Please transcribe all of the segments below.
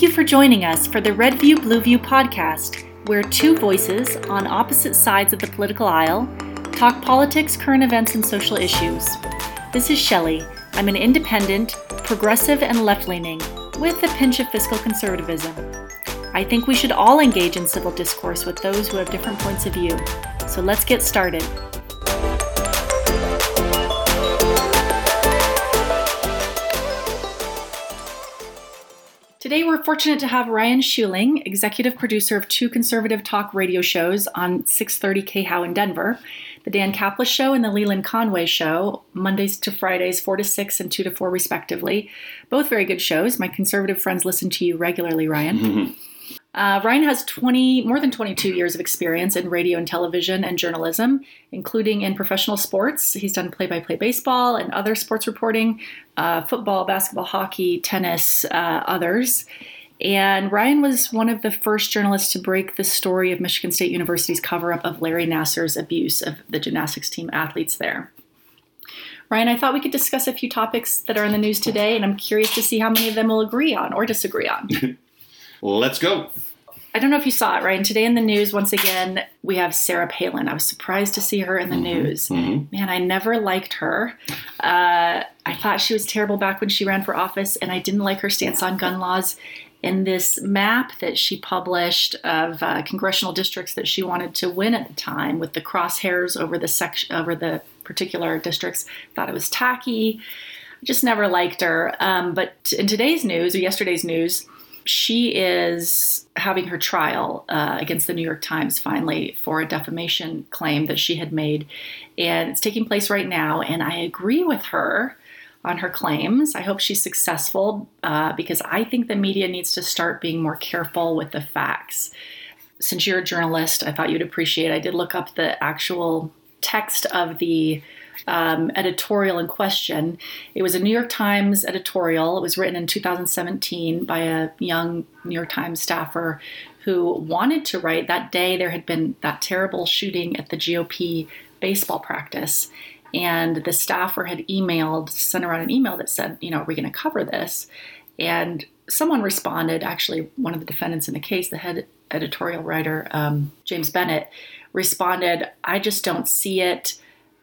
Thank you for joining us for the Red View Blue View podcast, where two voices on opposite sides of the political aisle talk politics, current events, and social issues. This is Shelley. I'm an independent, progressive, and left leaning, with a pinch of fiscal conservatism. I think we should all engage in civil discourse with those who have different points of view. So let's get started. Today, we're fortunate to have Ryan Schuling, executive producer of two conservative talk radio shows on 630 KHOW in Denver, the Dan Caplis Show and the Leland Conway Show, Mondays to Fridays, 4 to 6 and 2 to 4, respectively. Both very good shows. My conservative friends listen to you regularly, Ryan. Uh, Ryan has 20, more than 22 years of experience in radio and television and journalism, including in professional sports. He's done play by play baseball and other sports reporting, uh, football, basketball, hockey, tennis, uh, others. And Ryan was one of the first journalists to break the story of Michigan State University's cover up of Larry Nassar's abuse of the gymnastics team athletes there. Ryan, I thought we could discuss a few topics that are in the news today, and I'm curious to see how many of them we'll agree on or disagree on. Let's go. I don't know if you saw it, Ryan. Today in the news, once again, we have Sarah Palin. I was surprised to see her in the mm-hmm. news. Mm-hmm. Man, I never liked her. Uh, I thought she was terrible back when she ran for office, and I didn't like her stance on gun laws. In this map that she published of uh, congressional districts that she wanted to win at the time, with the crosshairs over the section over the particular districts, thought it was tacky. Just never liked her. Um, but in today's news or yesterday's news, she is having her trial uh, against the New York Times finally for a defamation claim that she had made. And it's taking place right now. And I agree with her on her claims. I hope she's successful uh, because I think the media needs to start being more careful with the facts. Since you're a journalist, I thought you'd appreciate. I did look up the actual text of the um, editorial in question. It was a New York Times editorial. It was written in 2017 by a young New York Times staffer who wanted to write. That day, there had been that terrible shooting at the GOP baseball practice. And the staffer had emailed, sent around an email that said, you know, are we going to cover this? And someone responded, actually, one of the defendants in the case, the head editorial writer, um, James Bennet, responded, I just don't see it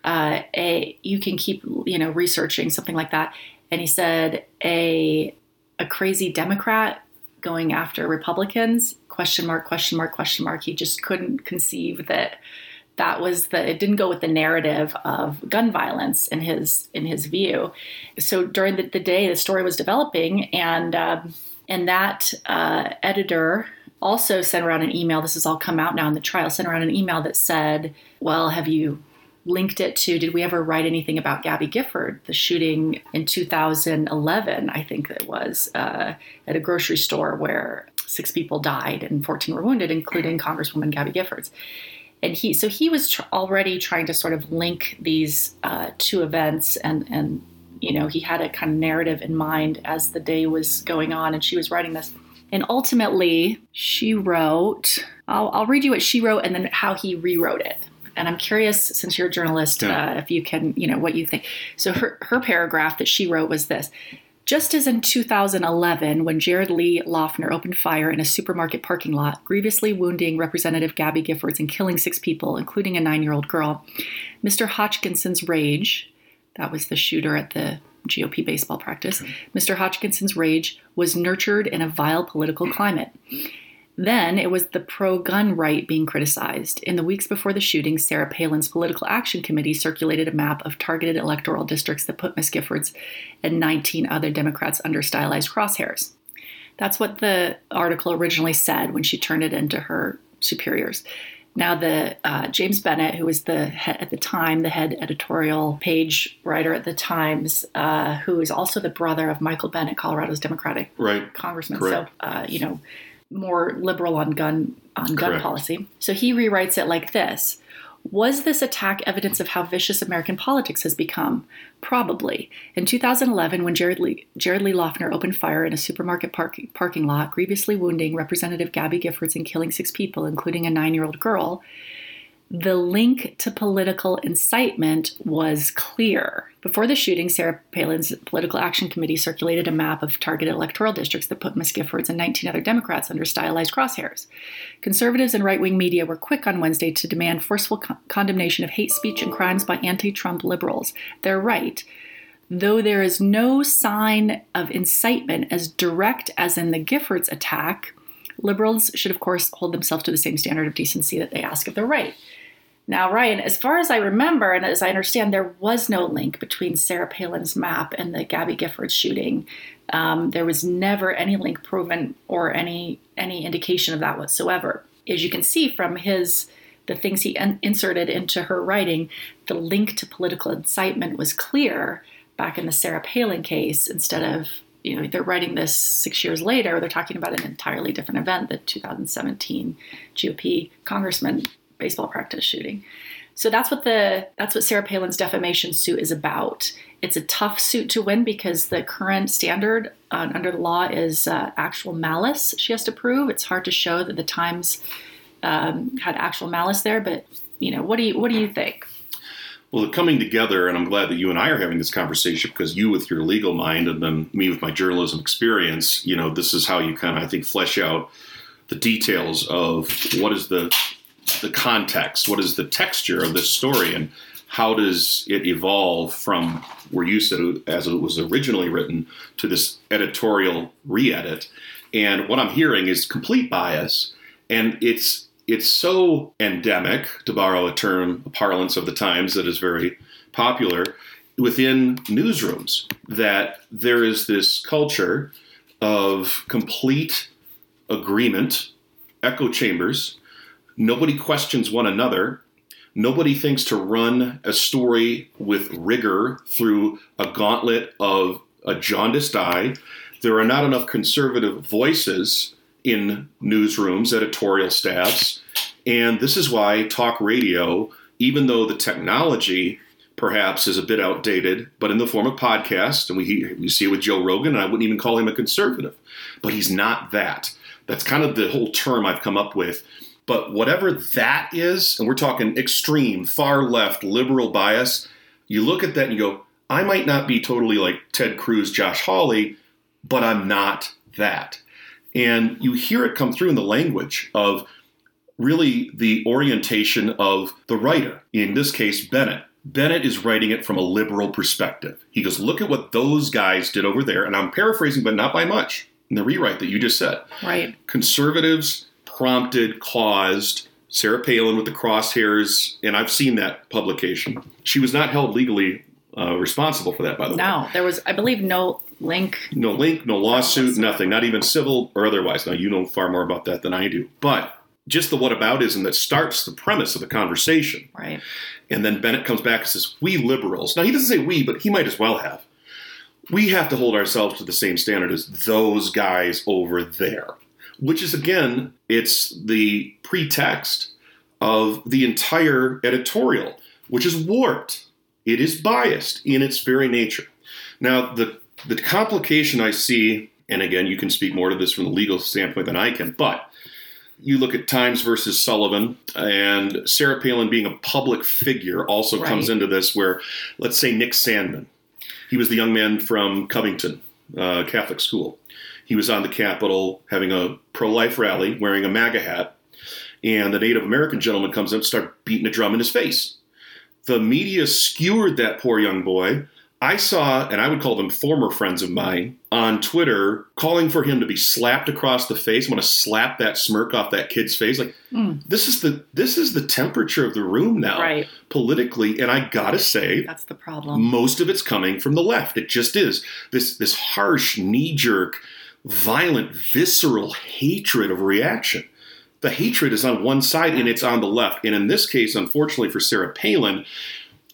uh, a you can keep you know researching something like that. And he said a a crazy Democrat going after Republicans question mark question mark question mark. He just couldn't conceive that that was the it didn't go with the narrative of gun violence in his in his view. So during the, the day the story was developing and um, and that uh, editor also sent around an email. This has all come out now in the trial. Sent around an email that said, "Well, have you linked it to did we ever write anything about Gabby Gifford, the shooting in 2011, I think it was, uh, at a grocery store where six people died and 14 were wounded, including Congresswoman Gabby Giffords. And he, so he was tr- already trying to sort of link these uh, two events, and and you know he had a kind of narrative in mind as the day was going on, and she was writing this. And ultimately, she wrote. I'll, I'll read you what she wrote, and then how he rewrote it and I'm curious, since you're a journalist, yeah. uh, if you can, you know, what you think. So her her paragraph that she wrote was this. Just as in 2011, when Jared Lee Loughner opened fire in a supermarket parking lot, grievously wounding Representative Gabby Giffords and killing six people, including a nine year old girl, Mr. Hodgkinson's rage, that was the shooter at the GOP baseball practice, Mr. Hodgkinson's rage was nurtured in a vile political climate. Then it was the pro gun right being criticized. In the weeks before the shooting, Sarah Palin's Political Action Committee circulated a map of targeted electoral districts that put Miss Giffords and 19 other Democrats under stylized crosshairs. That's what the article originally said when she turned it into her superiors. Now, the uh, James Bennet, who was the head, at the time the head editorial page writer at the Times, uh, who is also the brother of Michael Bennet, Colorado's Democratic right. congressman. Correct. So, uh, you know, more liberal on gun on gun Correct. policy. So he rewrites it like this. Was this attack evidence of how vicious American politics has become? Probably. In 2011, when Jared Lee, Jared Lee Loughner opened fire in a supermarket park, parking lot, grievously wounding Representative Gabby Giffords and killing six people, including a nine year old girl, the link to political incitement was clear. Before the shooting, Sarah Palin's Political Action Committee circulated a map of targeted electoral districts that put Ms. Giffords and 19 other Democrats under stylized crosshairs. Conservatives and right wing media were quick on Wednesday to demand forceful con- condemnation of hate speech and crimes by anti Trump liberals. They're right. Though there is no sign of incitement as direct as in the Giffords attack, liberals should, of course, hold themselves to the same standard of decency that they ask of the right. Now, Ryan, as far as I remember and as I understand, there was no link between Sarah Palin's map and the Gabby Giffords shooting. Um, there was never any link proven or any any indication of that whatsoever. As you can see from his the things he in- inserted into her writing, the link to political incitement was clear back in the Sarah Palin case. Instead of you know they're writing this six years later, they're talking about an entirely different event, the 2017 GOP congressman baseball practice shooting. So that's what the that's what Sarah Palin's defamation suit is about. It's a tough suit to win because the current standard uh, under the law is uh, actual malice. She has to prove. It's hard to show that the Times um, had actual malice there. But you know, what do you what do you think? Well, the coming together, and I'm glad that you and I are having this conversation because you, with your legal mind, and then me with my journalism experience, you know, this is how you kind of, I think, flesh out the details of what is the the context, what is the texture of this story, and how does it evolve from where you said as it was originally written to this editorial re-edit? And what I'm hearing is complete bias, and it's it's so endemic, to borrow a term, a parlance of the times that is very popular within newsrooms, that there is this culture of complete agreement, echo chambers, Nobody questions one another. Nobody thinks to run a story with rigor through a gauntlet of a jaundiced eye. There are not enough conservative voices in newsrooms, editorial staffs. And this is why talk radio, even though the technology perhaps is a bit outdated, but in the form of podcast, and we, we see it with Joe Rogan, and I wouldn't even call him a conservative, but he's not that. That's kind of the whole term I've come up with but whatever that is, and we're talking extreme, far left, liberal bias, you look at that and you go, I might not be totally like Ted Cruz, Josh Hawley, but I'm not that. And you hear it come through in the language of really the orientation of the writer, in this case, Bennet. Bennet is writing it from a liberal perspective. He goes, Look at what those guys did over there. And I'm paraphrasing, but not by much in the rewrite that you just said. Right. Conservatives prompted, caused Sarah Palin with the crosshairs, and I've seen that publication. She was not held legally uh, responsible for that, by the no, way. No, there was, I believe, no link. No link, no lawsuit, nothing, not even civil or otherwise. Now, you know far more about that than I do. But just the whataboutism that starts the premise of the conversation. Right. And then Bennet comes back and says, We liberals. Now, he doesn't say we, but he might as well have. We have to hold ourselves to the same standard as those guys over there which is again, it's the pretext of the entire editorial, which is warped. It is biased in its very nature. Now, the the complication I see, and again, you can speak more to this from the legal standpoint than I can, but you look at Times versus Sullivan, and Sarah Palin being a public figure also right. comes into this. Where, let's say, Nick Sandmann, he was the young man from Covington uh, Catholic school he was on the Capitol having a pro life rally wearing a MAGA hat, and the Native American gentleman comes up and starts beating a drum in his face. The media skewered that poor young boy. I saw, and I would call them former friends of mine, on Twitter calling for him to be slapped across the face. I want to slap that smirk off that kid's face. Like mm. this is the this is the temperature of the room now, right. politically. And I gotta say, that's the problem. Most of it's coming from the left. It just is this this harsh knee jerk violent, visceral hatred of reaction. The hatred is on one side and it's on the left. And in this case, unfortunately for Sarah Palin,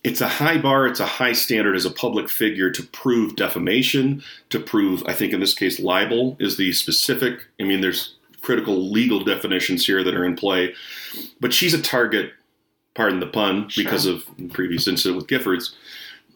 it's a high bar, it's a high standard as a public figure to prove defamation, to prove, I think in this case, libel is the specific. I mean, there's critical legal definitions here that are in play. But she's a target, pardon the pun, sure. because of previous incident with Giffords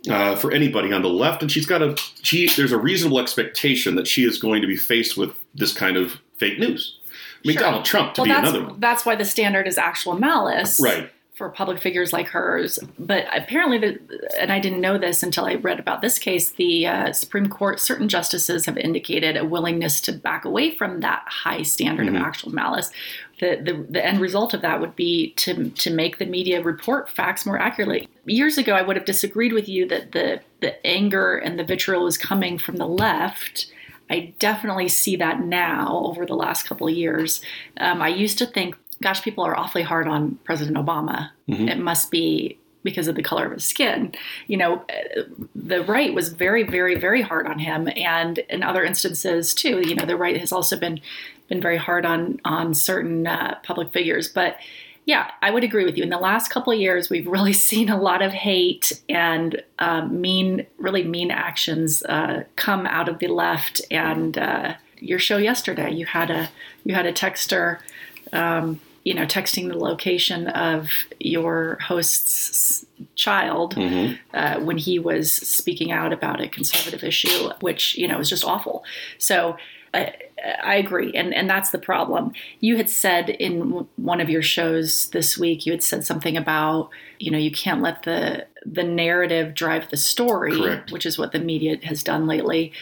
uh, for anybody on the left, and she's got a she. There's a reasonable expectation that she is going to be faced with this kind of fake news. I mean, sure. Donald Trump to well, be another one. That's why the standard is actual malice, right? For public figures like hers. But apparently, the, and I didn't know this until I read about this case, the uh, Supreme Court, certain justices have indicated a willingness to back away from that high standard Mhm. of actual malice. The, the, the end result of that would be to, to make the media report facts more accurately. Years ago, I would have disagreed with you that the, the anger and the vitriol was coming from the left. I definitely see that now over the last couple of years. Um, I used to think, gosh, people are awfully hard on President Obama. Mhm. It must be because of the color of his skin. You know, the right was very, very, very hard on him, and in other instances too. You know, the right has also been been very hard on on certain uh, public figures, but. Yeah, I would agree with you. In the last couple of years, we've really seen a lot of hate and um, mean, really mean actions uh, come out of the left. And uh, your show yesterday, you had a you had a texter, um, you know, texting the location of your host's child Mhm. uh, when he was speaking out about a conservative issue, which you know was just awful. So. I, I agree, and and that's the problem. You had said in one of your shows this week, you had said something about you know you can't let the the narrative drive the story, Correct. which is what the media has done lately.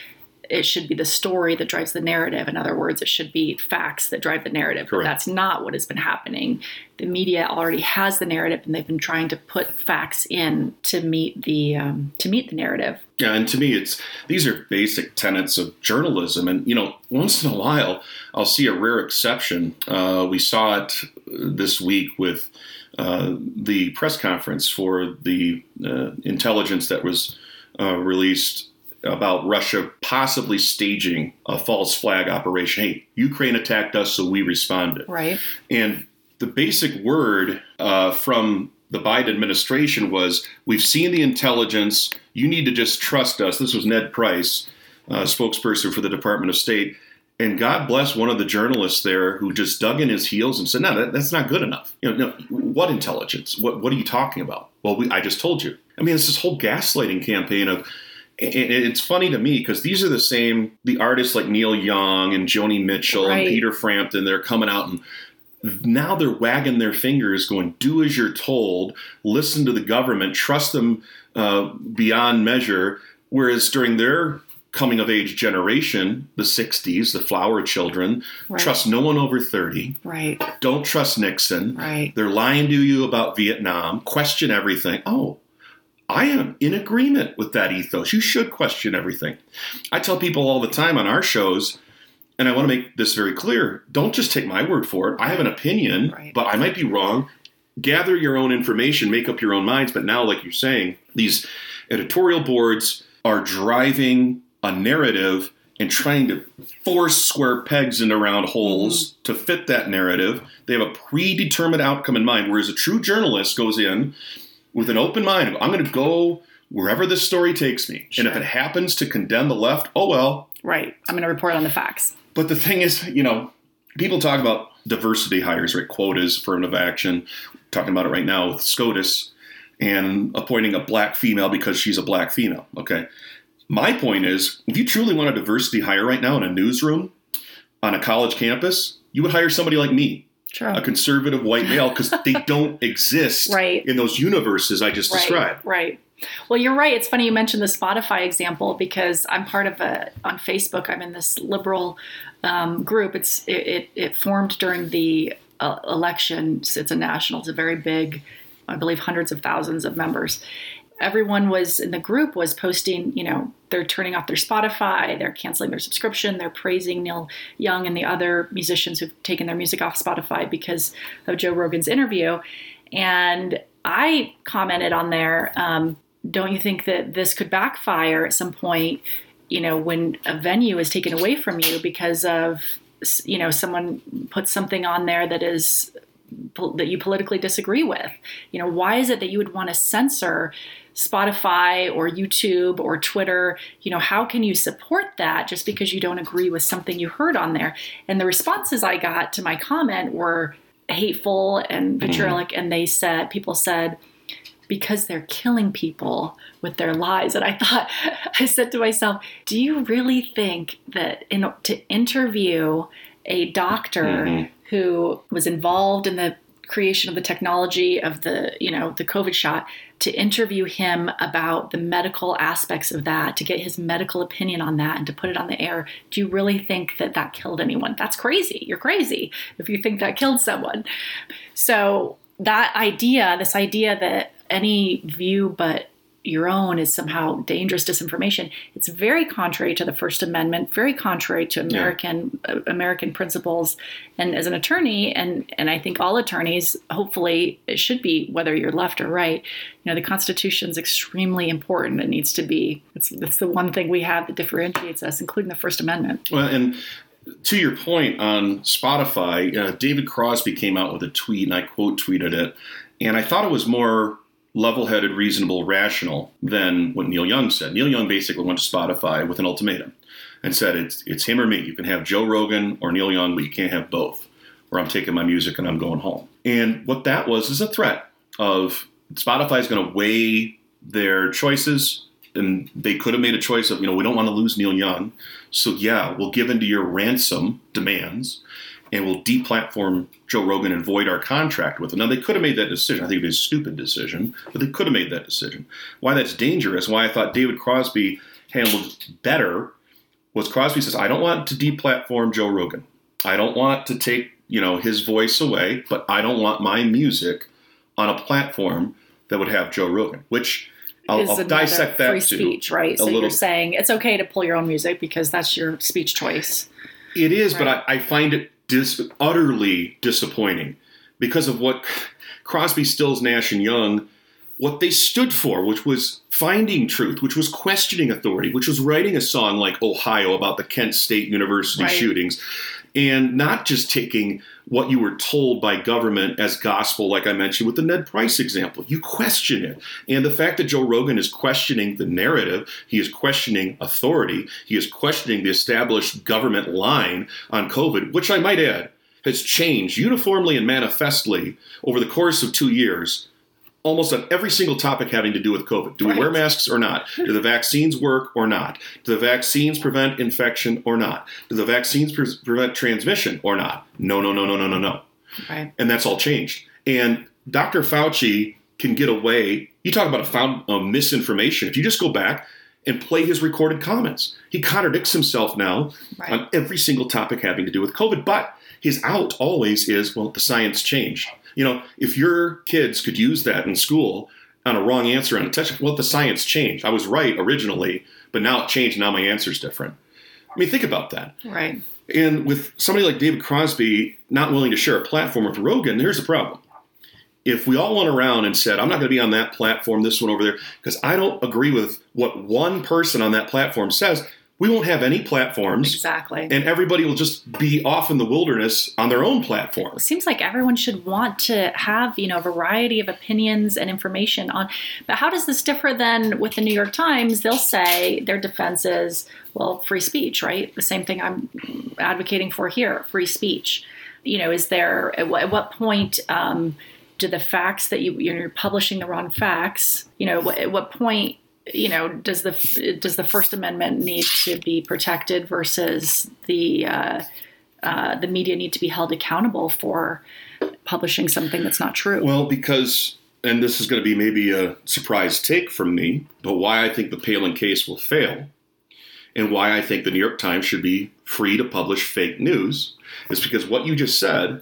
It should be the story that drives the narrative. In other words, it should be facts that drive the narrative. But that's not what has been happening. The media already has the narrative, and they've been trying to put facts in to meet the um, to meet the narrative. Yeah, and to me, it's these are basic tenets of journalism. And you know, once in a while, I'll see a rare exception. Uh, we saw it this week with uh, the press conference for the uh, intelligence that was uh, released about Russia possibly staging a false flag operation. Hey, Ukraine attacked us, so we responded. Right. And the basic word uh, from the Biden administration was we've seen the intelligence. You need to just trust us. This was Ned Price, uh, spokesperson for the Department of State. And God bless one of the journalists there who just dug in his heels and said, "No, that, that's not good enough. You know, no, what intelligence? What what are you talking about? Well, we, I just told you. I mean, it's this whole gaslighting campaign of it's funny to me because these are the same the artists like Neil Young and Joni Mitchell Right. and Peter Frampton. They're coming out and now they're wagging their fingers, going, "Do as you're told. Listen to the government. Trust them uh, beyond measure." Whereas during their coming of age generation, the '60s, the flower children, Right. trust no one over thirty. Right. Don't trust Nixon. Right. They're lying to you about Vietnam. Question everything. Oh, I am in agreement with that ethos. You should question everything. I tell people all the time on our shows, and I want to make this very clear don't just take my word for it. I have an opinion, Right. but I might be wrong. Gather your own information, make up your own minds. But now, like you're saying, these editorial boards are driving a narrative and trying to force square pegs into round holes mm-hmm. to fit that narrative. They have a predetermined outcome in mind, whereas a true journalist goes in with an open mind. I'm going to go wherever this story takes me. Sure. And if it happens to condemn the left, oh well. Right. I'm going to report on the facts. But the thing is, you know, people talk about diversity hires, right? Quotas, affirmative action. Talking about it right now with SCOTUS and appointing a black female because she's a black female. Okay. My point is, if you truly want a diversity hire right now in a newsroom on a college campus, you would hire somebody like me, Sure. a conservative white male, because they don't exist Right. in those universes I just right, described. Right. Well, you're right. It's funny you mentioned the Spotify example because I'm part of a on Facebook. I'm in this liberal um, group. It's it, it, it formed during the uh, election. It's a national. It's a very big. I believe hundreds of thousands of members. Everyone was in the group was posting. You know, they're turning off their Spotify. They're canceling their subscription. They're praising Neil Young and the other musicians who've taken their music off Spotify because of Joe Rogan's interview. And I commented on there, um, don't you think that this could backfire at some point, you know, when a venue is taken away from you because of, you know, someone puts something on there that is that you politically disagree with? You know, why is it that you would want to censor Spotify or YouTube or Twitter? You know, how can you support that just because you don't agree with something you heard on there? And the responses I got to my comment were hateful and vitriolic, and they said, people said, because they're killing people with their lies. And I thought, I said to myself, do you really think that in, to interview a doctor Mhm. who was involved in the creation of the technology of the you know the covid shot to interview him about the medical aspects of that to get his medical opinion on that and to put it on the air. Do you really think that that killed anyone? That's crazy. You're crazy if you think that killed someone. So that idea this idea that any view but your own is somehow dangerous disinformation. It's very contrary to the First Amendment, very contrary to American yeah. uh, American principles. And as an attorney, and and I think all attorneys, hopefully, it should be whether you're left or right. You know, the Constitution is extremely important. It needs to be. It's it's the one thing we have that differentiates us, including the First Amendment. Well, and to your point on Spotify, uh, David Crosby came out with a tweet, and I quote tweeted it, and I thought it was more level headed, reasonable, rational than what Neil Young said. Neil Young basically went to Spotify with an ultimatum and said, it's, it's him or me. You can have Joe Rogan or Neil Young, but you can't have both, or I'm taking my music and I'm going home. And what that was is a threat of Spotify is going to weigh their choices. And they could have made a choice of, you know, we don't want to lose Neil Young. So, yeah, we'll give in to your ransom demands and we'll deplatform Joe Rogan and void our contract with him. Now, they could have made that decision. I think it was a stupid decision, but they could have made that decision. Why that's dangerous, why I thought David Crosby handled better, was Crosby says, I don't want to deplatform Joe Rogan. I don't want to take, you know, his voice away, but I don't want my music on a platform that would have Joe Rogan, which I'll, I'll dissect that free speech, right? So little, you're saying it's okay to pull your own music because that's your speech choice. It is, right. but I, I, find it dis- utterly disappointing because of what Crosby, Stills, Nash, and Young, what they stood for, which was finding truth, which was questioning authority, which was writing a song like Ohio about the Kent State University right. shootings, and not just taking what you were told by government as gospel, like I mentioned with the Ned Price example. You question it. And the fact that Joe Rogan is questioning the narrative, he is questioning authority, he is questioning the established government line on COVID, which I might add has changed uniformly and manifestly over the course of two years almost on every single topic having to do with COVID. Do we wear masks or not? Do the vaccines work or not? Do the vaccines prevent infection or not? Do the vaccines pre- prevent transmission or not? No, no, no, no, no, no, no. Right. And that's all changed. And Dr. Fauci can get away. You talk about a found uh, misinformation. If you just go back and play his recorded comments, he contradicts himself now right. on every single topic having to do with COVID. But his out always is, well, the science changed. You know, if your kids could use that in school on a wrong answer on a test, well, the science changed. I was right originally, but now it changed. Now my answer's different. I mean, think about that. Right. And with somebody like David Crosby not willing to share a platform with Rogan, here's the problem. If we all went around and said, I'm not going to be on that platform, this one over there, because I don't agree with what one person on that platform says, we won't have any platforms. Exactly. And everybody will just be off in the wilderness on their own platform. It seems like everyone should want to have, you know, a variety of opinions and information on. But how does this differ then with the New York Times? They'll say their defense is, well, free speech, right? The same thing I'm advocating for here free speech. You know, is there, at what point, um, do the facts that you, you're publishing the wrong facts, you know, at what point you know, does the does the First Amendment need to be protected versus the uh, uh, the media need to be held accountable for publishing something that's not true? Well, because and this is going to be maybe a surprise take from me, but why I think the Palin case will fail, and why I think the New York Times should be free to publish fake news, is because what you just said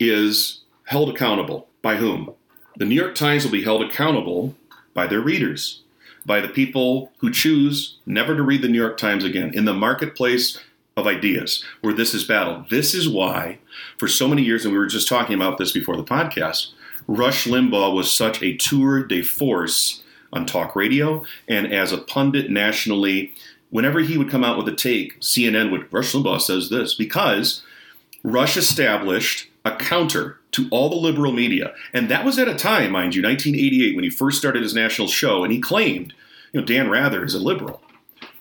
is held accountable by whom? The New York Times will be held accountable by their readers by the people who choose never to read the New York Times again in the marketplace of ideas where this is battle. This is why, for so many years, and we were just talking about this before the podcast, Rush Limbaugh was such a tour de force on talk radio and as a pundit nationally. Whenever he would come out with a take, CNN would, Rush Limbaugh says this, because Rush established a counter to all the liberal media. And that was at a time, mind you, 1988, when he first started his national show, and he claimed, you know, Dan Rather is a liberal.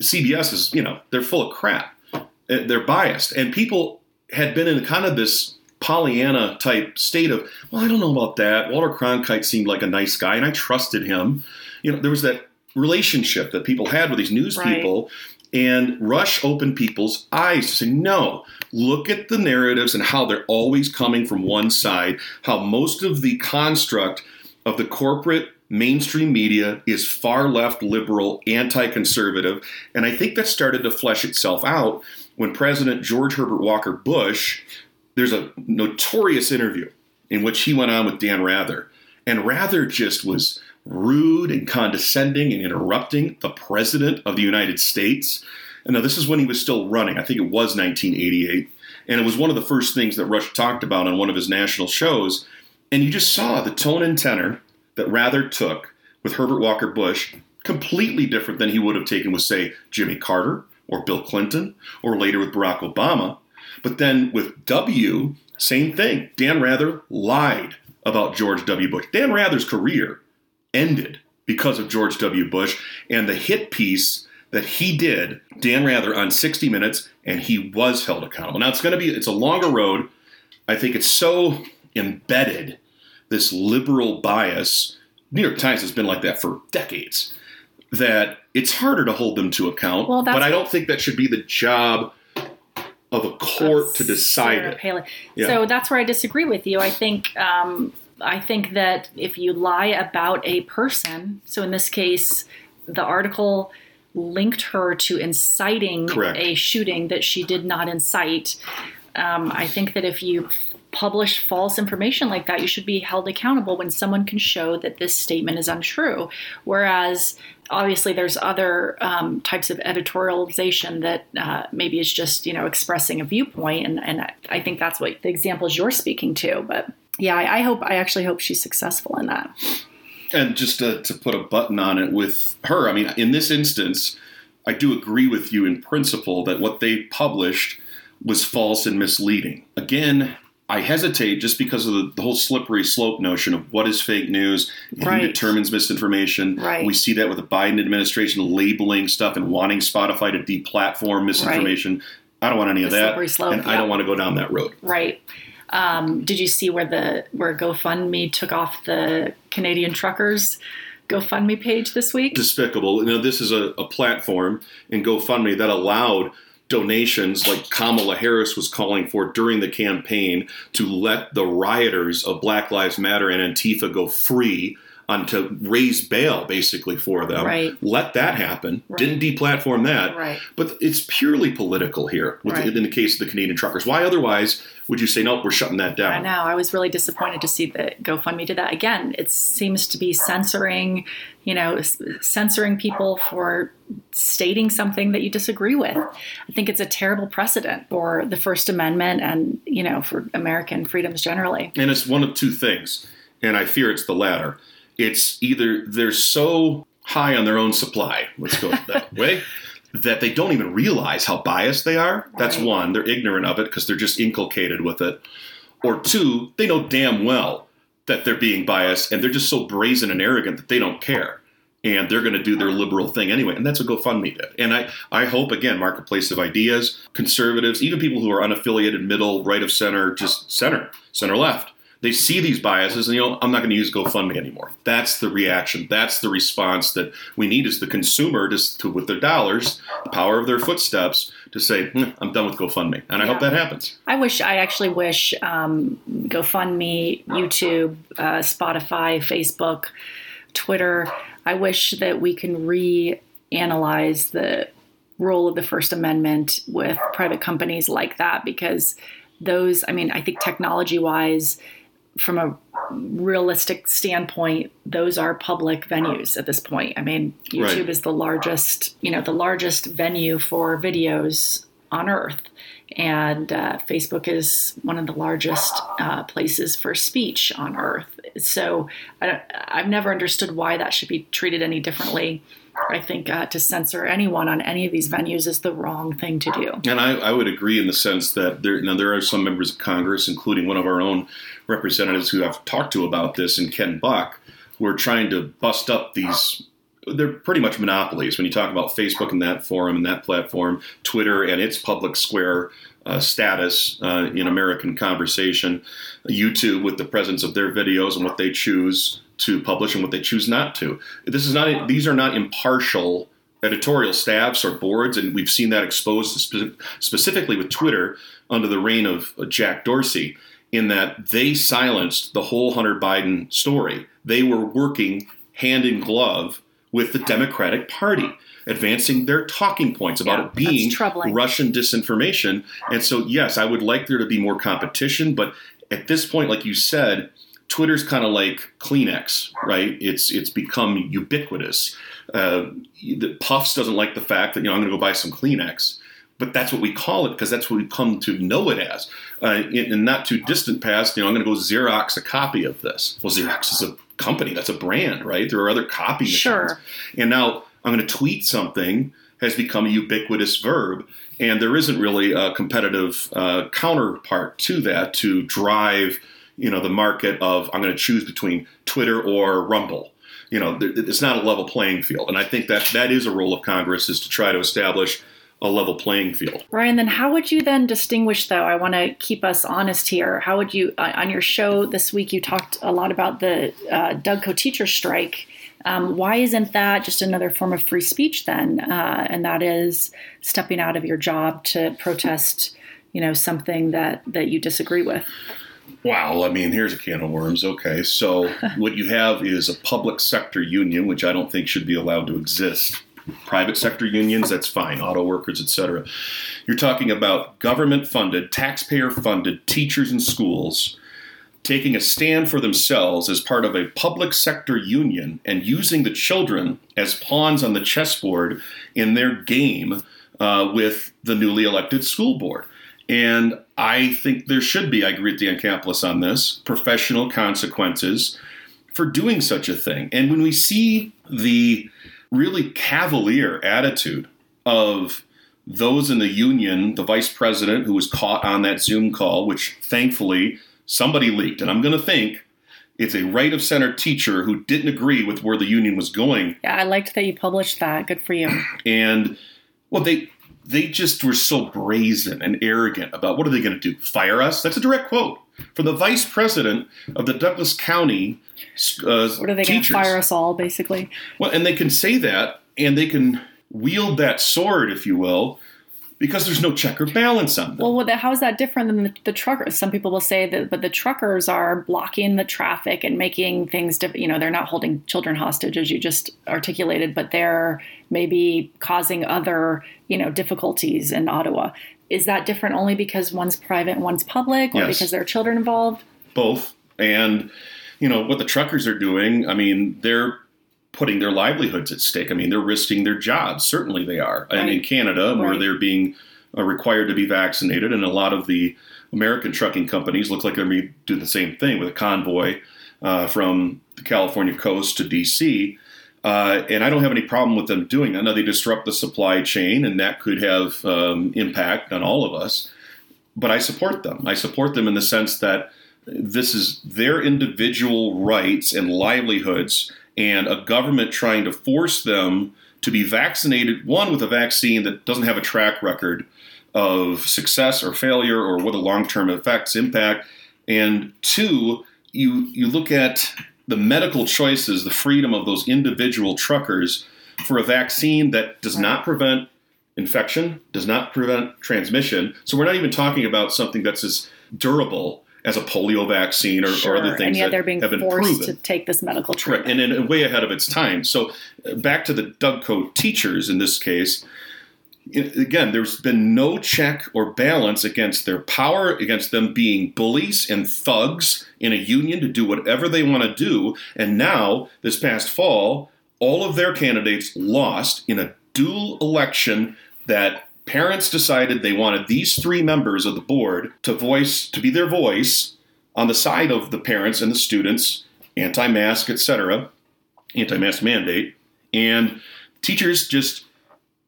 CBS is, you know, they're full of crap. Uh, they're biased. And people had been in kind of this Pollyanna type state of, well, I don't know about that. Walter Cronkite seemed like a nice guy, and I trusted him. You know, there was that relationship that people had with these news right. people. And Rush opened people's eyes to say, no, look at the narratives and how they're always coming from one side, how most of the construct of the corporate mainstream media is far left liberal, anti conservative. And I think that started to flesh itself out when President George Herbert Walker Bush, there's a notorious interview in which he went on with Dan Rather. And Rather just was rude and condescending and interrupting the President of the United States. And now this is when he was still running. I think it was 1988. And it was one of the first things that Rush talked about on one of his national shows. And you just saw the tone and tenor that Rather took with Herbert Walker Bush, completely different than he would have taken with, say, Jimmy Carter or Bill Clinton or later with Barack Obama. But then with W, same thing. Dan Rather lied about George W. Bush. Dan Rather's career ended because of George W. Bush and the hit piece that he did, Dan Rather, on 60 Minutes, and he was held accountable. Now it's going to be it's a longer road. I think it's so embedded this liberal bias. New York Times has been like that for decades. That it's harder to hold them to account. Well, but I don't think that should be the job of a court to decide it. Palin. Yeah. So that's where I disagree with you. I think um, I think that if you lie about a person, so in this case, the article linked her to inciting Correct. a shooting that she did not incite. Um, I think that if you publish false information like that, you should be held accountable when someone can show that this statement is untrue. Whereas, obviously, there's other um, types of editorialization that uh, maybe is just you know expressing a viewpoint, and and I- I think that's what the examples you're speaking to. But yeah, I, I hope I actually hope she's successful in that. And just to, to put a button on it with her, I mean, in this instance, I do agree with you in principle that what they published was false and misleading. Again, I hesitate just because of the, the whole slippery slope notion of what is fake news and Right. who determines misinformation. Right. We see that with the Biden administration labeling stuff and wanting Spotify to deplatform misinformation. I don't want any of that, slippery slope, and I don't want to go down that road. Right. Um, did you see where the where GoFundMe took off the Canadian truckers GoFundMe page this week? despicable. You know, this is a, a platform in GoFundMe that allowed donations like Kamala Harris was calling for during the campaign to let the rioters of Black Lives Matter and Antifa go free to raise bail basically for them. Right. Let that happen. Right. Didn't deplatform that. Right. But it's purely political here with, Right. in the case of the Canadian truckers. Why otherwise would you say, nope, we're shutting that down? I know. I was really disappointed to see that GoFundMe did that again. It seems to be censoring, you know, censoring people for stating something that you disagree with. I think it's a terrible precedent for the First Amendment and you know for American freedoms generally. And it's one of two things, and I fear it's the latter. It's either they're so high on their own supply, let's go that way, that they don't even realize how biased they are. That's Right. one, they're ignorant of it because they're just inculcated with it. Or two, they know damn well that they're being biased and they're just so brazen and arrogant that they don't care. And they're going to do their liberal thing anyway. And that's what GoFundMe did. And I, I hope, again, marketplace of ideas, conservatives, even people who are unaffiliated, middle, right of center, just center, center left, they see these biases and, you know, I'm not going to use GoFundMe anymore. That's the reaction. That's the response that we need as the consumer to, to with their dollars, the power of their footsteps, to say, "Hmm, I'm done with GoFundMe. And I hope that happens. I wish I actually wish um, GoFundMe, YouTube, uh, Spotify, Facebook, Twitter. I wish that we can reanalyze the role of the First Amendment with private companies like that because those. I mean, I think technology-wise, from a realistic standpoint, those are public venues at this point. I mean, YouTube Right. is the largest, you know, the largest venue for videos on earth. And uh, Facebook is one of the largest uh, places for speech on earth. So I don't, I've never understood why that should be treated any differently. I think uh, to censor anyone on any of these venues is the wrong thing to do. And I, I would agree in the sense that there now there are some members of Congress, including one of our own representatives who I've talked to about this, and Ken Buck, who are trying to bust up these. They're pretty much monopolies when you talk about Facebook and that forum and that platform, Twitter and its public square uh, status uh, in American conversation, YouTube with the presence of their videos and what they choose to publish and what they choose not to. This is not; these are not impartial editorial staffs or boards, and we've seen that exposed spe- specifically with Twitter. under the reign of Jack Dorsey, in that they silenced the whole Hunter Biden story. They were working hand in glove with the Democratic Party, advancing their talking points about Yeah, it being. Russian disinformation. And so, yes, I would like there to be more competition, but at this point, like you said, Twitter's kind of like Kleenex, right? It's it's become ubiquitous. Uh, the Puffs doesn't like the fact that you know I'm going to go buy some Kleenex, but that's what we call it because that's what we've come to know it as. Uh, in, in not too distant past, you know, I'm going to go Xerox a copy of this. Well, Xerox is a company, that's a brand, right? There are other copy machines. Sure. And now I'm going to tweet something has become a ubiquitous verb, and there isn't really a competitive uh, counterpart to that to drive, you know, the market of I'm going to choose between Twitter or Rumble. You know, it's not a level playing field, and I think that that is a role of Congress is to try to establish a level playing field. Ryan, then how would you then distinguish, though? I want to keep us honest here. How would you, uh, on your show this week, you talked a lot about the uh, Dougco teacher strike. Um, why isn't that just another form of free speech then? Uh, and that is stepping out of your job to protest, you know, something that that you disagree with. Wow, I mean, here's a can of worms. Okay, so what you have is a public sector union, which I don't think should be allowed to exist. Private sector unions, that's fine, auto workers, etc. You're talking about government funded, taxpayer funded teachers and schools taking a stand for themselves as part of a public sector union and using the children as pawns on the chessboard in their game uh, with the newly elected school board. And I think there should be, I agree with Dan Caplis on this, professional consequences for doing such a thing. And when we see the really cavalier attitude of those in the union, the vice president who was caught on that Zoom call, which thankfully somebody leaked, and I'm going to think it's a right of center teacher who didn't agree with where the union was going Yeah, I liked that you published that. Good for you. and well they they just were so brazen and arrogant about what are they going to do fire us that's a direct quote from the vice president of the douglas county uh, What are they going to fire us all, basically? well and they can say that and they can wield that sword if you will because there's no check or balance on them Well, how is that different than the, the truckers? Some people will say that, but the truckers are blocking the traffic and making things. Diff- you know, they're not holding children hostage, as you just articulated, but they're maybe causing other, you know, difficulties in Ottawa. Is that different only because one's private and one's public, or Yes. because there are children involved? both and you know what the truckers are doing i mean they're putting their livelihoods at stake i mean they're risking their jobs certainly they are and in Right. canada where they're being uh, required to be vaccinated and a lot of the american trucking companies look like they're going to do the same thing with a convoy uh, from the california coast to dc uh, and I don't have any problem with them doing that. Now they disrupt the supply chain, and that could have um, impact on all of us. But I support them. I support them in the sense that this is their individual rights and livelihoods, and a government trying to force them to be vaccinated, one with a vaccine that doesn't have a track record of success or failure or what the long term effects impact, and two, you you look at the medical choices, the freedom of those individual truckers for a vaccine that does not prevent infection, does not prevent transmission. So we're not even talking about something that's as durable as a polio vaccine or, or other things and yet that they're being have been forced proven. to take this medical treatment. and, and way ahead of its time. So, uh, back to the Dougco teachers in this case. Again, there's been no check or balance against their power, against them being bullies and thugs in a union to do whatever they want to do. And now, this past fall, all of their candidates lost in a dual election that parents decided they wanted these three members of the board to voice to be their voice on the side of the parents and the students anti-mask etc anti-mask mandate. And teachers just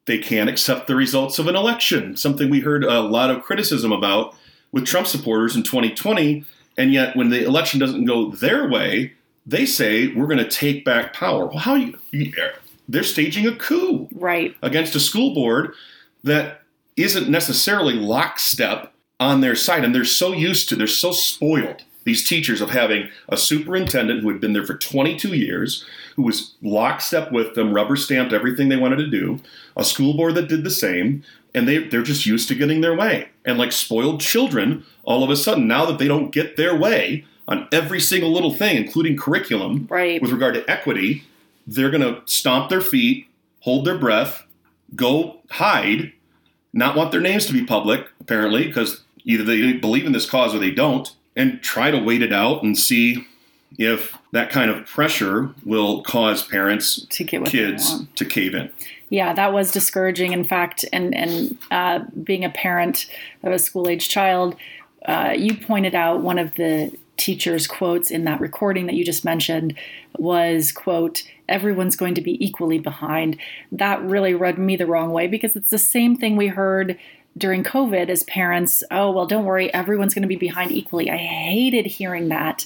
they can't accept the results of an election something we heard a lot of criticism about with trump supporters in 2020 and yet when the election doesn't go their way they say we're going to take back power. Well how you, you they're staging a coup right. against a school board that isn't necessarily lockstep on their side. And they're so used to, they're so spoiled, these teachers, of having a superintendent who had been there for 22 years, who was lockstep with them, rubber stamped everything they wanted to do, a school board that did the same, and they they're just used to getting their way. And like spoiled children, all of a sudden now that they don't get their way on every single little thing, including curriculum, Right. with regard to equity, they're going to stomp their feet, hold their breath, go hide, not want their names to be public, apparently, because either they believe in this cause or they don't, and try to wait it out and see if that kind of pressure will cause parents, To get kids to cave in. Yeah, that was discouraging. In fact, and and uh, being a parent of a school age child, uh, you pointed out one of the teacher's quotes in that recording that you just mentioned was quote everyone's going to be equally behind. That really rubbed me the wrong way because it's the same thing we heard during covid as parents oh well don't worry everyone's going to be behind equally. I hated hearing that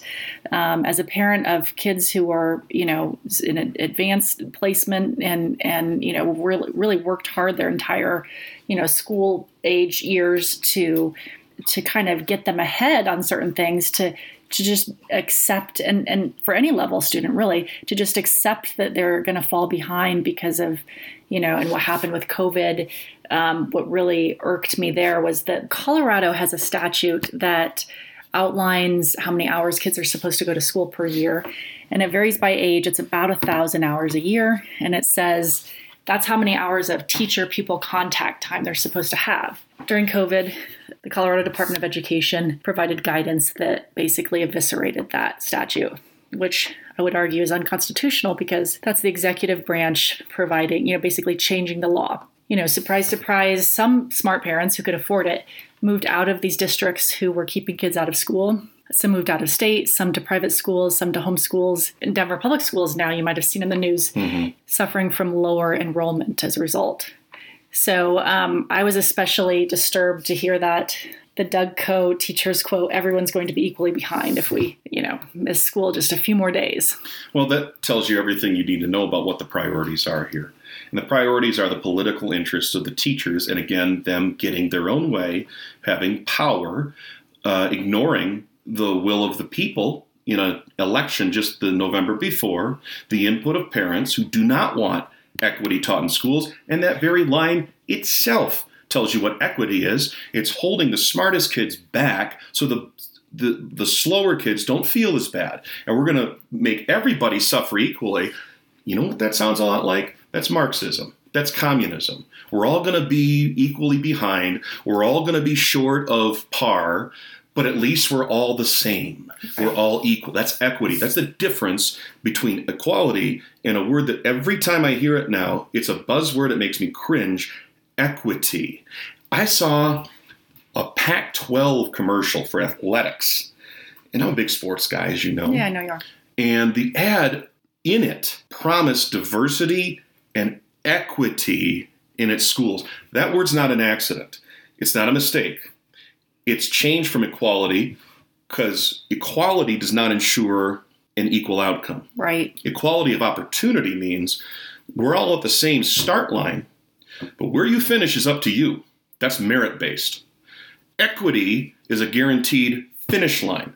um, as a parent of kids who are you know in an advanced placement and and you know really really worked hard their entire you know school age years to to kind of get them ahead on certain things to to just accept and and for any level student really to just accept that they're going to fall behind because of you know and what happened with covid. Um, what really irked me there was that colorado has a statute that outlines how many hours kids are supposed to go to school per year. And it varies by age. It's about a thousand hours a year. And it says that's how many hours of teacher pupil contact time they're supposed to have. During COVID, the Colorado Department of Education provided guidance that basically eviscerated that statute, which I would argue is unconstitutional because that's the executive branch providing, you know, basically changing the law. You know, surprise, surprise, some smart parents who could afford it moved out of these districts who were keeping kids out of school. Some moved out of state, some to private schools, some to homeschools. In Denver public schools now, you might have seen in the news, mm-hmm. suffering from lower enrollment as a result. So um, I was especially disturbed to hear that the Doug Co. teachers quote, everyone's going to be equally behind if we, you know, miss school just a few more days. Well, that tells you everything you need to know about what the priorities are here. And the priorities are the political interests of the teachers, and again, them getting their own way, having power, uh, ignoring the will of the people in an election just the November before, the input of parents who do not want equity taught in schools, and that very line itself tells you what equity is. It's holding the smartest kids back so the the, the slower kids don't feel as bad. And we're going to make everybody suffer equally. You know what that sounds a lot like? That's Marxism. That's communism. We're all going to be equally behind. We're all going to be short of par, but at least we're all the same. We're all equal. That's equity. That's the difference between equality and a word that every time I hear it now, it's a buzzword that makes me cringe equity. I saw a Pac 12 commercial for athletics. And I'm a big sports guy, as you know. Yeah, I know you are. And the ad in it promised diversity and equity in its schools. That word's not an accident, it's not a mistake. It's changed from equality because equality does not ensure an equal outcome. Right. Equality of opportunity means we're all at the same start line, but where you finish is up to you. That's merit based. Equity is a guaranteed finish line.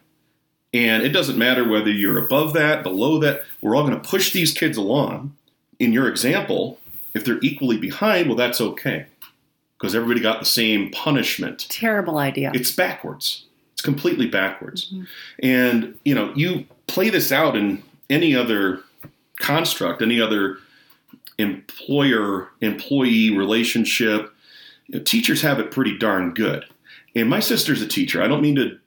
And it doesn't matter whether you're above that, below that, we're all going to push these kids along. In your example, if they're equally behind, well, that's okay because everybody got the same punishment. Terrible idea. It's backwards. It's completely backwards. Mm-hmm. And, you know, you play this out in any other construct, any other employer employee relationship. You know, teachers have it pretty darn good. And my sister's a teacher. I don't mean to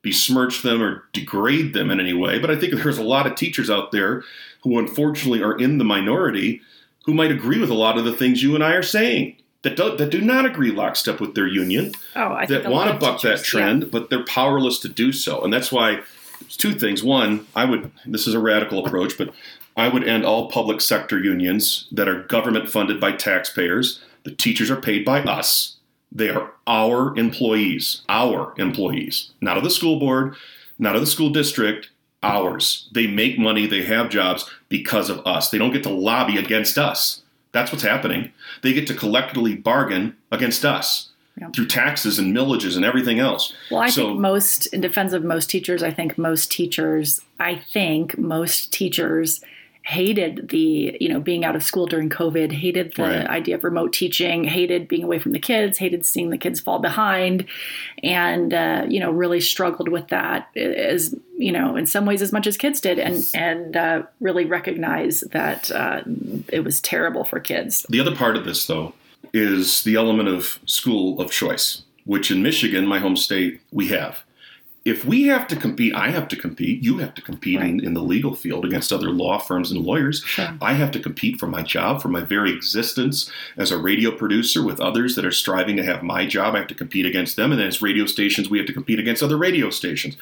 besmirch them or degrade them in any way, but I think there's a lot of teachers out there who unfortunately are in the minority who might agree with a lot of the things you and I are saying that do, that do not agree lockstep with their union oh, that want to buck that trend, but they're powerless to do so. And that's why there's two things. One, I would this is a radical approach, but I would end all public sector unions that are government funded by taxpayers. The teachers are paid by us. They are our employees, our employees, not of the school board, not of the school district, ours. They make money, they have jobs because of us. They don't get to lobby against us. That's what's happening. They get to collectively bargain against us Yeah. through taxes and millages and everything else. Well, I So- think most, in defense of most teachers, I think most teachers, I think most teachers hated the you know being out of school during covid hated the right. idea of remote teaching hated being away from the kids hated seeing the kids fall behind and uh, you know really struggled with that as you know in some ways as much as kids did and and uh, really recognize that uh, it was terrible for kids the other part of this though is the element of school of choice which in michigan my home state we have if we have to compete, I have to compete, you have to compete right. in, in, the legal field against other law firms and lawyers. Sure. I have to compete for my job, for my very existence as a radio producer with others that are striving to have my job. I have to compete against them. And then as radio stations, we have to compete against other radio stations.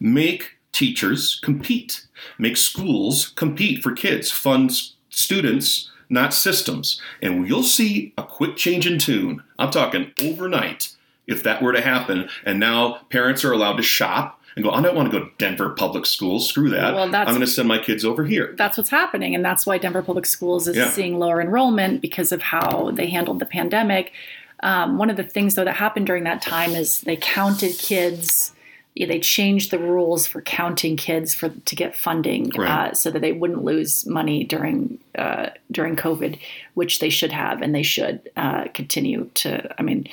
Make teachers compete, make schools compete for kids, fund students, not systems. And you'll see a quick change in tune. I'm talking overnight if that were to happen. And now parents are allowed to shop and go, I don't want to go to Denver Public Schools. Screw that. Well, I'm going to send my kids over here. That's what's happening. And that's why Denver Public Schools is yeah. seeing lower enrollment because of how they handled the pandemic. Um, one of the things, though, that happened during that time is they counted kids. They changed the rules for counting kids for to get funding, right. uh, so that they wouldn't lose money during uh, during COVID, which they should have, and they should uh, continue to. I mean,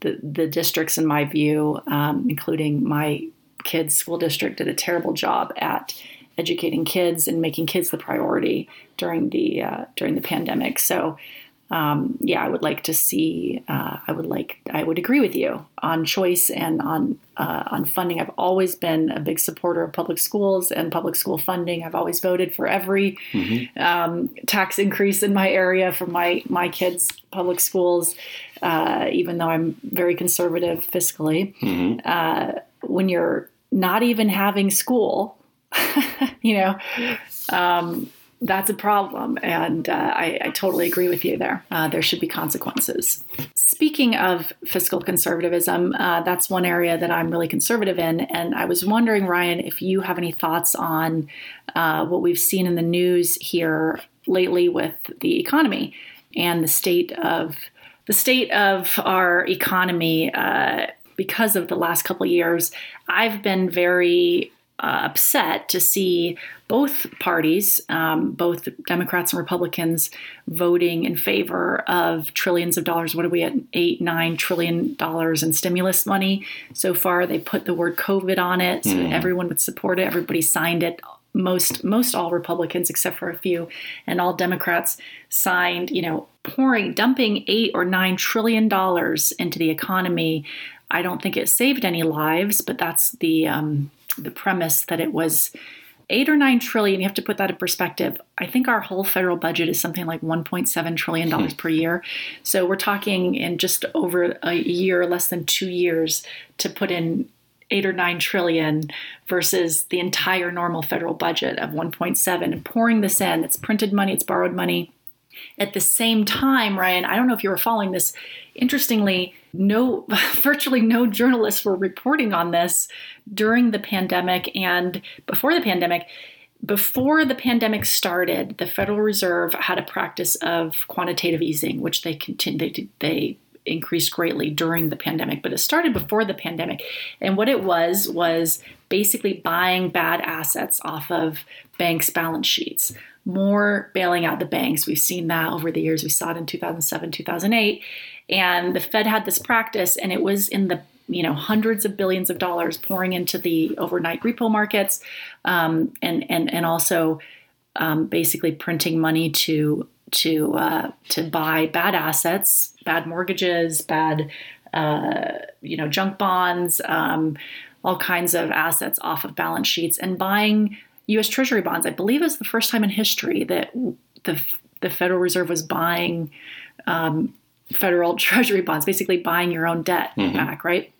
the, the districts, in my view, um, including my kids' school district, did a terrible job at educating kids and making kids the priority during the uh, during the pandemic. So um, yeah, I would like to see. Uh, I would like. I would agree with you on choice and on uh, on funding. I've always been a big supporter of public schools and public school funding. I've always voted for every mm-hmm. um, tax increase in my area for my my kids' public schools, uh, even though I'm very conservative fiscally. Mm-hmm. Uh, when you're not even having school, you know. Um, that's a problem. And uh, I, I, totally agree with you there. Uh, there should be consequences. Speaking of fiscal conservatism, uh, that's one area that I'm really conservative in. And I was wondering, Ryan, if you have any thoughts on uh, what we've seen in the news here lately with the economy and the state of the state of our economy uh, because of the last couple years. I've been very uh, upset to see both parties, um, both Democrats and Republicans, voting in favor of trillions of dollars. What are we at? Eight, nine trillion dollars in stimulus money so far. They put the word COVID on it, so mm. everyone would support it. Everybody signed it. Most, most all Republicans, except for a few, and all Democrats signed. You know, pouring, dumping eight or nine trillion dollars into the economy. I don't think it saved any lives, but that's the um, the premise that it was eight or nine trillion. You have to put that in perspective. I think our whole federal budget is something like 1.7 trillion dollars hmm. per year. So we're talking in just over a year, less than two years, to put in eight or nine trillion versus the entire normal federal budget of 1.7 and pouring this in. It's printed money, it's borrowed money. At the same time, Ryan, I don't know if you were following this. Interestingly, no virtually no journalists were reporting on this during the pandemic and before the pandemic. Before the pandemic started, the Federal Reserve had a practice of quantitative easing, which they continued they increased greatly during the pandemic, but it started before the pandemic. And what it was was basically buying bad assets off of banks' balance sheets more bailing out the banks. We've seen that over the years. We saw it in 2007, 2008. And the Fed had this practice, and it was in the you know hundreds of billions of dollars pouring into the overnight repo markets, um, and and and also um, basically printing money to to uh, to buy bad assets, bad mortgages, bad uh, you know junk bonds, um, all kinds of assets off of balance sheets, and buying U.S. Treasury bonds. I believe it was the first time in history that the the Federal Reserve was buying um, federal Treasury bonds, basically buying your own debt mm-hmm. back, right?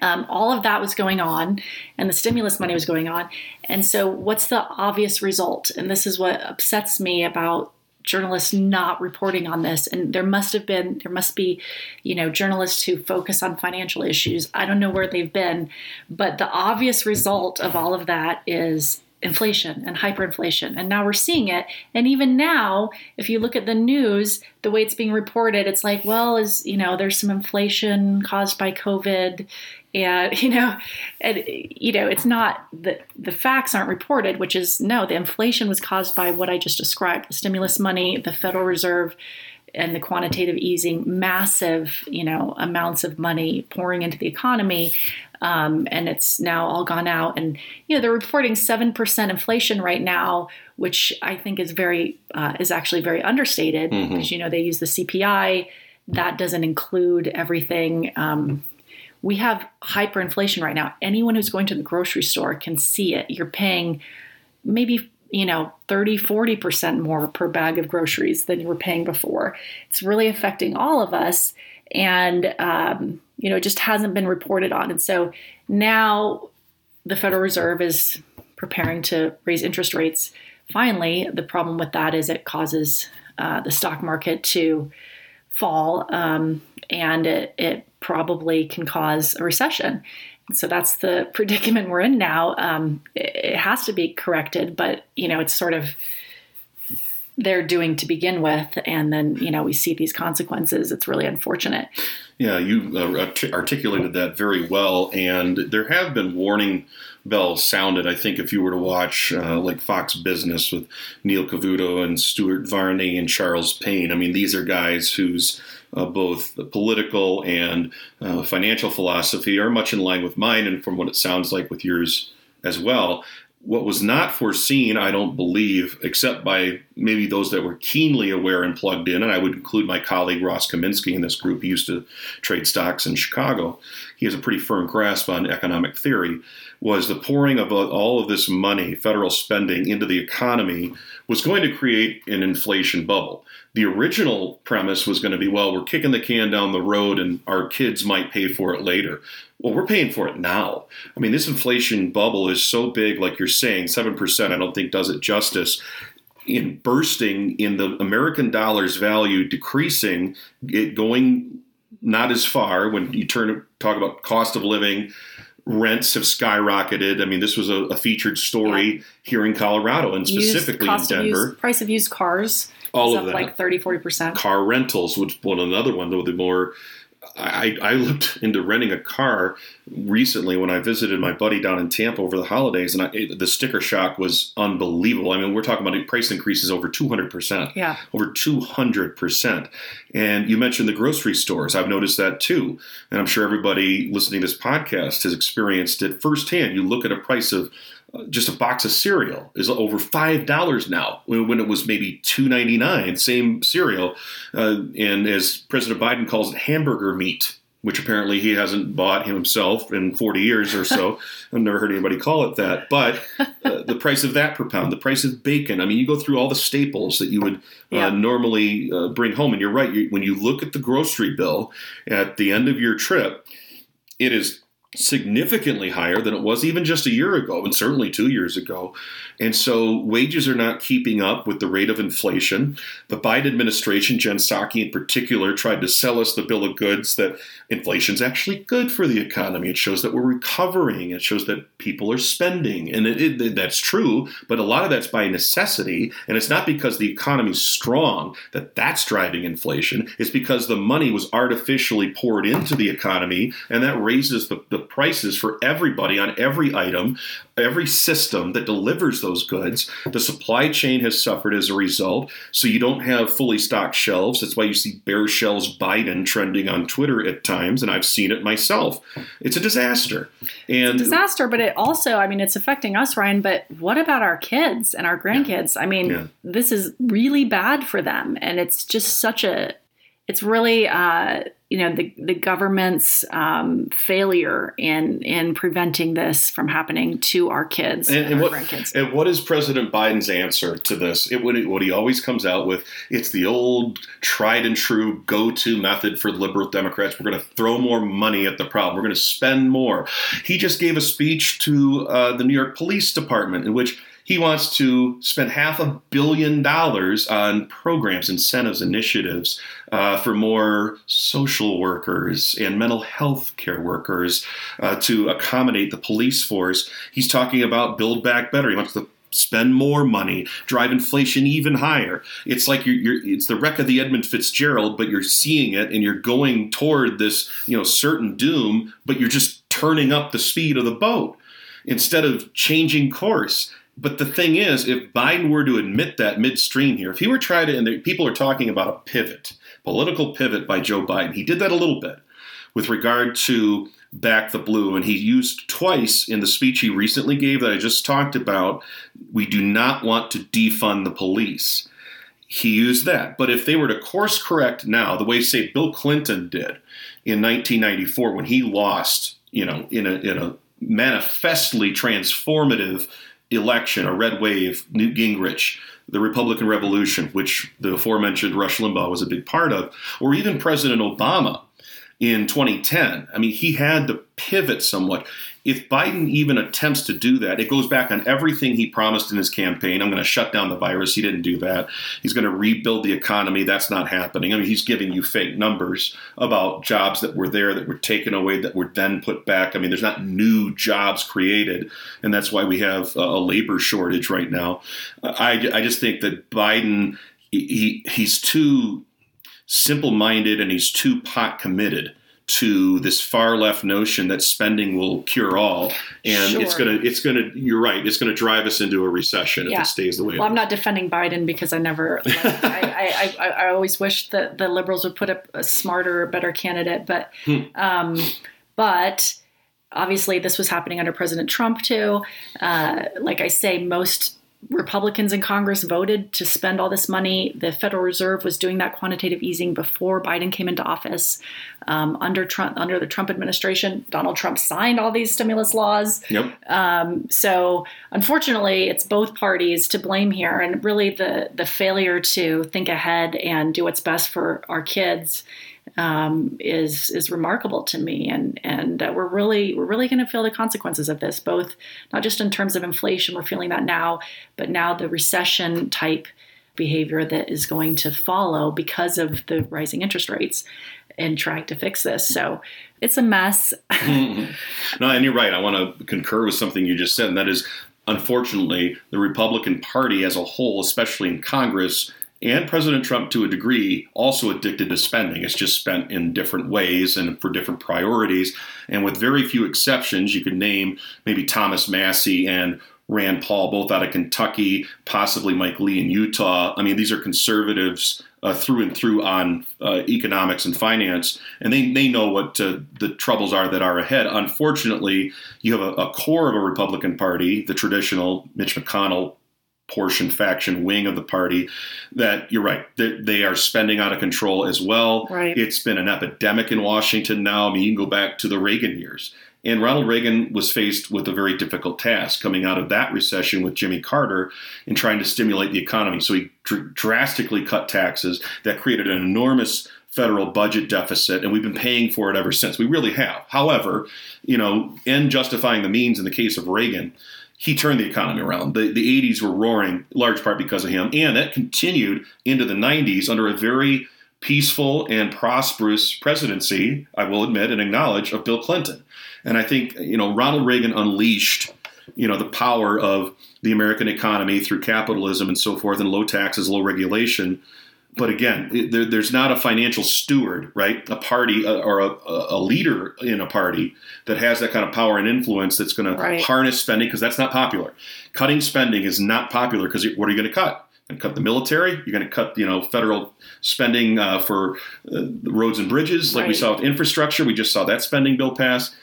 Um, all of that was going on, and the stimulus money was going on. And so, what's the obvious result? And this is what upsets me about journalists not reporting on this and there must have been there must be you know journalists who focus on financial issues i don't know where they've been but the obvious result of all of that is inflation and hyperinflation. And now we're seeing it. And even now, if you look at the news, the way it's being reported, it's like, well, is, you know, there's some inflation caused by COVID. And, you know, and, you know, it's not the, the facts aren't reported, which is no, the inflation was caused by what I just described the stimulus money, the Federal Reserve and the quantitative easing, massive, you know, amounts of money pouring into the economy um, and it's now all gone out. And you know they're reporting seven percent inflation right now, which I think is very uh, is actually very understated mm-hmm. because you know they use the CPI. That doesn't include everything. Um, we have hyperinflation right now. Anyone who's going to the grocery store can see it. You're paying maybe you know 30 40% more per bag of groceries than you were paying before it's really affecting all of us and um, you know, it just hasn't been reported on. And so now the Federal Reserve is preparing to raise interest rates. Finally, the problem with that is it causes uh, the stock market to fall, um, and it, it, probably can cause a recession. So that's the predicament we're in now. Um, it, it has to be corrected, but you know, it's sort of they're doing to begin with, and then you know we see these consequences. It's really unfortunate. Yeah, you uh, articulated that very well, and there have been warning bells sounded. I think if you were to watch uh, like Fox Business with Neil Cavuto and Stuart Varney and Charles Payne, I mean these are guys whose uh, both political and uh, financial philosophy are much in line with mine, and from what it sounds like with yours as well what was not foreseen, I don't believe, except by maybe those that were keenly aware and plugged in, and I would include my colleague Ross Kaminsky in this group. He used to trade stocks in Chicago. He has a pretty firm grasp on economic theory. Was the pouring of all of this money, federal spending, into the economy was going to create an inflation bubble. The original premise was going to be, well, we're kicking the can down the road and our kids might pay for it later. Well, we're paying for it now. I mean, this inflation bubble is so big, like you're saying, 7%, I don't think does it justice in bursting in the American dollar's value decreasing, it going not as far when you turn talk about cost of living. Rents have skyrocketed. I mean, this was a, a featured story yeah. here in Colorado and specifically in Denver. Used, price of used cars all of that. like 30, 40%. Car rentals, which one another one, though the more I, I looked into renting a car recently when I visited my buddy down in Tampa over the holidays, and I, the sticker shock was unbelievable. I mean, we're talking about price increases over 200%. Yeah. Over 200%. And you mentioned the grocery stores. I've noticed that too. And I'm sure everybody listening to this podcast has experienced it firsthand. You look at a price of just a box of cereal is over five dollars now when it was maybe two ninety nine. Same cereal, uh, and as President Biden calls it, hamburger meat, which apparently he hasn't bought himself in forty years or so. I've never heard anybody call it that. But uh, the price of that per pound, the price of bacon. I mean, you go through all the staples that you would uh, yeah. normally uh, bring home, and you're right. You, when you look at the grocery bill at the end of your trip, it is significantly higher than it was even just a year ago and certainly two years ago. And so wages are not keeping up with the rate of inflation. The Biden administration, Jen Psaki in particular, tried to sell us the bill of goods that inflation's actually good for the economy. It shows that we're recovering. It shows that people are spending. And it, it, that's true, but a lot of that's by necessity. And it's not because the economy's strong that that's driving inflation. It's because the money was artificially poured into the economy and that raises the, the prices for everybody on every item, every system that delivers those goods. The supply chain has suffered as a result, so you don't have fully stocked shelves. That's why you see bare shelves Biden trending on Twitter at times, and I've seen it myself. It's a disaster. And disaster, but it also, I mean, it's affecting us, Ryan. But what about our kids and our grandkids? Yeah. I mean, yeah. this is really bad for them, and it's just such a it's really uh, you know the the government's um, failure in in preventing this from happening to our kids and, and, and what, grandkids. And what is President Biden's answer to this? It, what, what he always comes out with it's the old tried and true go to method for liberal Democrats. We're going to throw more money at the problem. We're going to spend more. He just gave a speech to uh, the New York Police Department in which he wants to spend half a billion dollars on programs, incentives, initiatives uh, for more social workers and mental health care workers uh, to accommodate the police force. He's talking about Build Back Better. He wants to spend more money, drive inflation even higher. It's like you're, you're, it's the wreck of the Edmund Fitzgerald, but you're seeing it and you're going toward this, you know, certain doom, but you're just turning up the speed of the boat instead of changing course. But the thing is, if Biden were to admit that midstream here, if he were trying to, and people are talking about a pivot, political pivot by Joe Biden, he did that a little bit with regard to back the blue. And he used twice in the speech he recently gave that I just talked about we do not want to defund the police. He used that. But if they were to course correct now, the way, say, Bill Clinton did in 1994 when he lost, you know, in a, in a manifestly transformative election, a red wave, Newt Gingrich, the Republican Revolution, which the aforementioned Rush Limbaugh was a big part of, or even President Obama in 2010. I mean, he had to pivot somewhat. If Biden even attempts to do that, it goes back on everything he promised in his campaign. I'm going to shut down the virus. He didn't do that. He's going to rebuild the economy. That's not happening. I mean, he's giving you fake numbers about jobs that were there that were taken away that were then put back. I mean, there's not new jobs created, and that's why we have a labor shortage right now. I, I just think that Biden he, he's too simple minded and he's too pot committed to this far left notion that spending will cure all and sure. it's going to it's to you're right it's going to drive us into a recession yeah. if it stays the way well i'm not defending biden because i never like, I, I, I, I, always wish that the liberals would put up a smarter better candidate but hmm. um, but obviously this was happening under president trump too uh, like i say most Republicans in Congress voted to spend all this money. The Federal Reserve was doing that quantitative easing before Biden came into office. Um, under Trump, under the Trump administration, Donald Trump signed all these stimulus laws. Yep. Um, so unfortunately, it's both parties to blame here, and really the the failure to think ahead and do what's best for our kids um, is is remarkable to me, and and uh, we're really we're really going to feel the consequences of this, both not just in terms of inflation, we're feeling that now, but now the recession type behavior that is going to follow because of the rising interest rates and trying to fix this. So it's a mess. No, and you're right. I want to concur with something you just said, and that is unfortunately, the Republican Party as a whole, especially in Congress, and President Trump, to a degree, also addicted to spending. It's just spent in different ways and for different priorities. And with very few exceptions, you could name maybe Thomas Massie and Rand Paul, both out of Kentucky, possibly Mike Lee in Utah. I mean, these are conservatives uh, through and through on uh, economics and finance, and they, they know what uh, the troubles are that are ahead. Unfortunately, you have a, a core of a Republican Party, the traditional Mitch McConnell portion faction wing of the party that you're right they, they, are spending out of control as well right. it's been an epidemic in washington now i mean you can go back to the reagan years and ronald reagan was faced with a very difficult task coming out of that recession with jimmy carter and trying to stimulate the economy so he dr- drastically cut taxes that created an enormous federal budget deficit, and we've been paying for it ever since. We really have. However, you know, in justifying the means in the case of Reagan, he turned the economy around. The, the 80s were roaring, large part because of him, and that continued into the 90s under a very peaceful and prosperous presidency, I will admit and acknowledge, of Bill Clinton. And I think, you know, Ronald Reagan unleashed, you know, the power of the American economy through capitalism and so forth, and low taxes, low regulation, but again, there, there's not a financial steward, right? A party uh, or a, a, leader in a party that has that kind of power and influence that's going right. to harness spending because that's not popular. Cutting spending is not popular because what are you going to cut? And cut the military. You're going to cut, you know, federal spending uh, for uh, roads and bridges, like right. we saw with infrastructure. We just saw that spending bill pass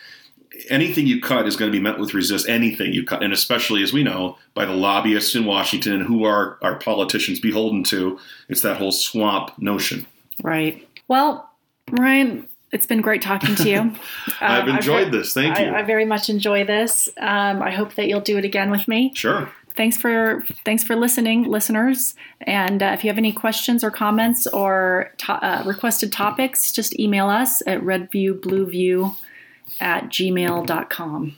anything you cut is going to be met with resist. Anything you cut, and especially as we know by the lobbyists in Washington and who are our politicians beholden to, it's that whole swamp notion. Right. Well, Ryan, it's been great talking to you. I've um, enjoyed I've, this. Thank you. I, I, very much enjoy this. Um, I hope that you'll do it again with me. Sure. Thanks for thanks for listening, listeners. And uh, if you have any questions or comments or to- uh, requested topics, just email us at redviewblueview at gmail.com.